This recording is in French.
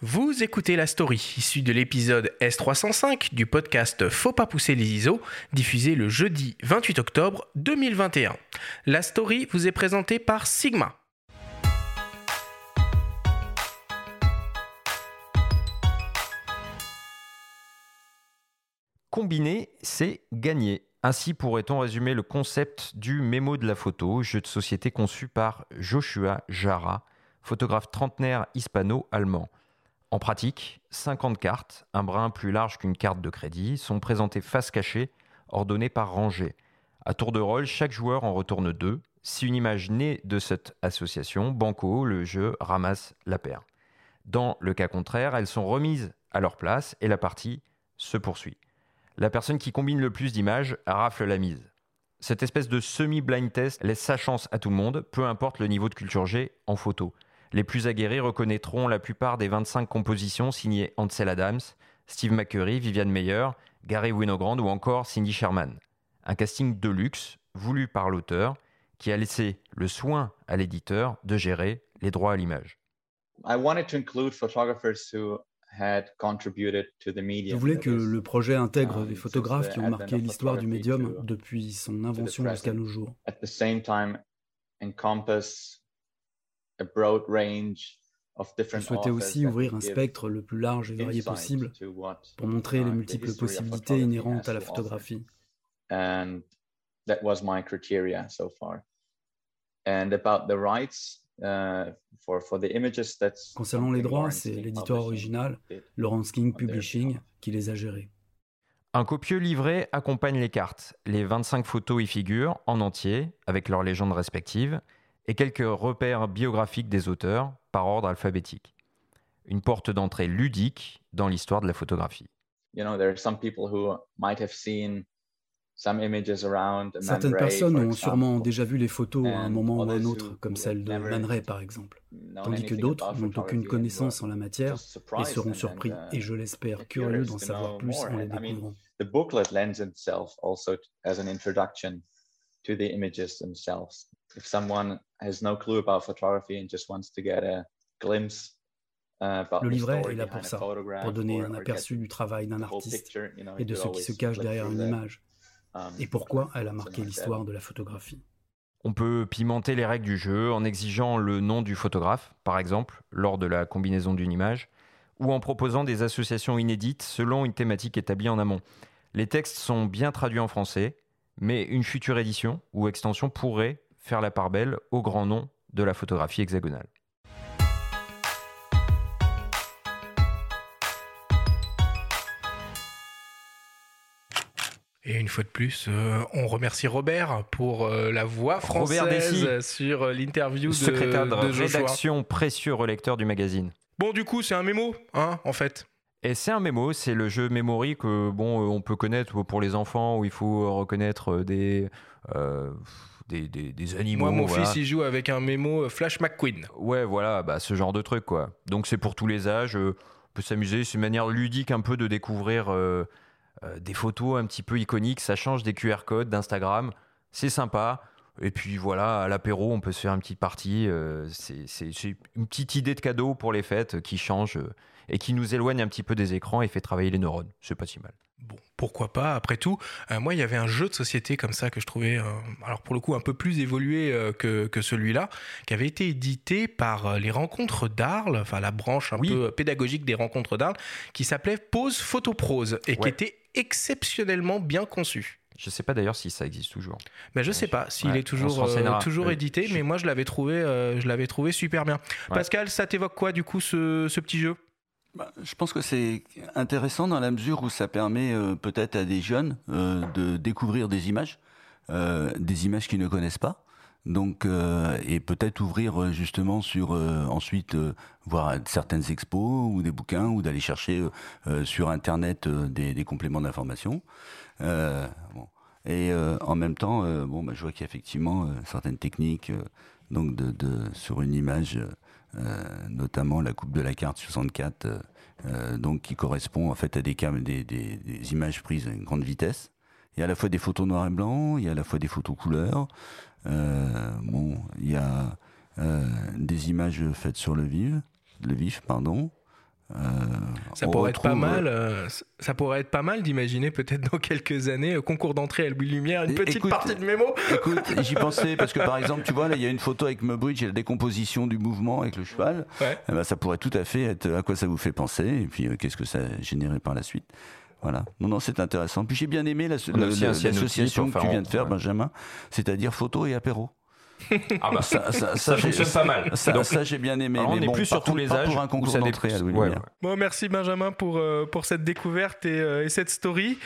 Vous écoutez la story issue de l'épisode S305 du podcast Faut pas pousser les ISO, diffusé le jeudi 28 octobre 2021. La story vous est présentée par Sigma. Combiner, c'est gagner. Ainsi pourrait-on résumer le concept du mémo de la photo, jeu de société conçu par Joshua Jara, photographe trentenaire hispano-allemand. En pratique, 50 cartes, un brin plus large qu'une carte de crédit, sont présentées face cachée, ordonnées par rangée. À tour de rôle, chaque joueur en retourne deux. Si une image naît de cette association, Banco, le jeu ramasse la paire. Dans le cas contraire, elles sont remises à leur place et la partie se poursuit. La personne qui combine le plus d'images rafle la mise. Cette espèce de semi-blind test laisse sa chance à tout le monde, peu importe le niveau de culture G en photo. Les plus aguerris reconnaîtront la plupart des 25 compositions signées Ansel Adams, Steve McCurry, Viviane Meyer, Gary Winogrand ou encore Cindy Sherman. Un casting de luxe voulu par l'auteur qui a laissé le soin à l'éditeur de gérer les droits à l'image. Je voulais que le projet intègre des photographes qui ont marqué l'histoire du médium depuis son invention jusqu'à nos jours. Je souhaitais aussi ouvrir un spectre le plus large et varié possible pour montrer les multiples possibilités inhérentes à la photographie. Concernant les droits, c'est l'éditeur original, Lawrence King Publishing, qui les a gérés. Un copieux livret accompagne les cartes. Les 25 photos y figurent en entier, avec leurs légendes respectives, et quelques repères biographiques des auteurs par ordre alphabétique. Une porte d'entrée ludique dans l'histoire de la photographie. Certaines personnes ont sûrement déjà vu les photos à un moment ou à un autre, comme celle de Man Ray par exemple, tandis que d'autres n'ont aucune connaissance en la matière et seront surpris, uh, et je l'espère curieux d'en savoir plus en les découvrant. If someone has no clue about photography and just wants to get a glimpse uh, le livret est là pour ça, pour donner un aperçu du travail d'un artiste et de ce qui se cache derrière une image, um, et pourquoi elle a marqué l'histoire de la photographie? On peut pimenter les règles du jeu en exigeant le nom du photographe, par exemple, lors de la combinaison d'une image, ou en proposant des associations inédites selon une thématique établie en amont. Les textes sont bien traduits en français, mais une future édition ou extension pourrait faire la part belle au grand nom de la photographie hexagonale. Et une fois de plus, euh, on remercie Robert pour euh, la voix française sur euh, l'interview de, secrétaire de, rédaction précieux relecteur du magazine. Bon, du coup, c'est un mémo, hein, en fait. Et c'est un mémo, c'est le jeu Memory que bon, on peut connaître pour les enfants où il faut reconnaître des des, des, animaux. Moi, mon fils, il joue avec un mémo euh, Flash McQueen. Ouais, voilà, bah, ce genre de truc, quoi. Donc, c'est pour tous les âges. Euh, on peut s'amuser. C'est une manière ludique un peu de découvrir euh, des photos un petit peu iconiques. Ça change des QR codes d'Instagram. C'est sympa. Et puis voilà, à l'apéro, on peut se faire une petite partie. c'est une petite idée de cadeau pour les fêtes qui change et qui nous éloigne un petit peu des écrans et fait travailler les neurones. C'est pas si mal. Bon, pourquoi pas Après tout, euh, moi, il y avait un jeu de société comme ça que je trouvais, euh, alors pour le coup, un peu plus évolué euh, que, celui-là, qui avait été édité par les Rencontres d'Arles, enfin la branche un peu pédagogique des Rencontres d'Arles, qui s'appelait Pose Photoprose et qui était exceptionnellement bien conçu. Je sais pas d'ailleurs si ça existe toujours. Mais je sais pas s'il est toujours, toujours édité, mais moi je l'avais trouvé, je l'avais trouvé super bien. Pascal, ça t'évoque quoi du coup ce petit jeu? Bah, je pense que c'est intéressant dans la mesure où ça permet euh, peut-être à des jeunes euh, de découvrir des images, euh, des images qu'ils ne connaissent pas. Donc, et peut-être ouvrir justement sur ensuite voir certaines expos ou des bouquins ou d'aller chercher sur internet des, compléments d'information. Et en même temps, bon, bah, je vois qu'il y a effectivement certaines techniques donc de, sur une image notamment la coupe de la carte 64, euh, euh, donc qui correspond en fait à des, images prises à une grande vitesse. Il y a à la fois des photos noir et blanc, il y a à la fois des photos couleur. bon, il y a des images faites sur le vif, le vif, pardon. Ça pourrait être pas mal. ça pourrait être pas mal d'imaginer peut-être dans quelques années concours d'entrée à Louis Lumière une petite partie de mémo. Écoute, j'y pensais parce que par exemple, tu vois là, il y a une photo avec Mubridge et la décomposition du mouvement avec le cheval. Eh ben, ça pourrait tout à fait être à quoi ça vous fait penser et puis qu'est-ce que ça a généré par la suite. Voilà. Non, non, c'est intéressant. Puis j'ai bien aimé l'association que tu viens de faire, Benjamin, c'est-à-dire photo et apéro. Ah bah ça, ça, ça, fonctionne pas mal. Ça, j'ai bien aimé. on n'est plus sur tous les âges. Pour un concours d'entrée à Bon, merci Benjamin pour, euh, pour cette découverte et, euh, et cette story.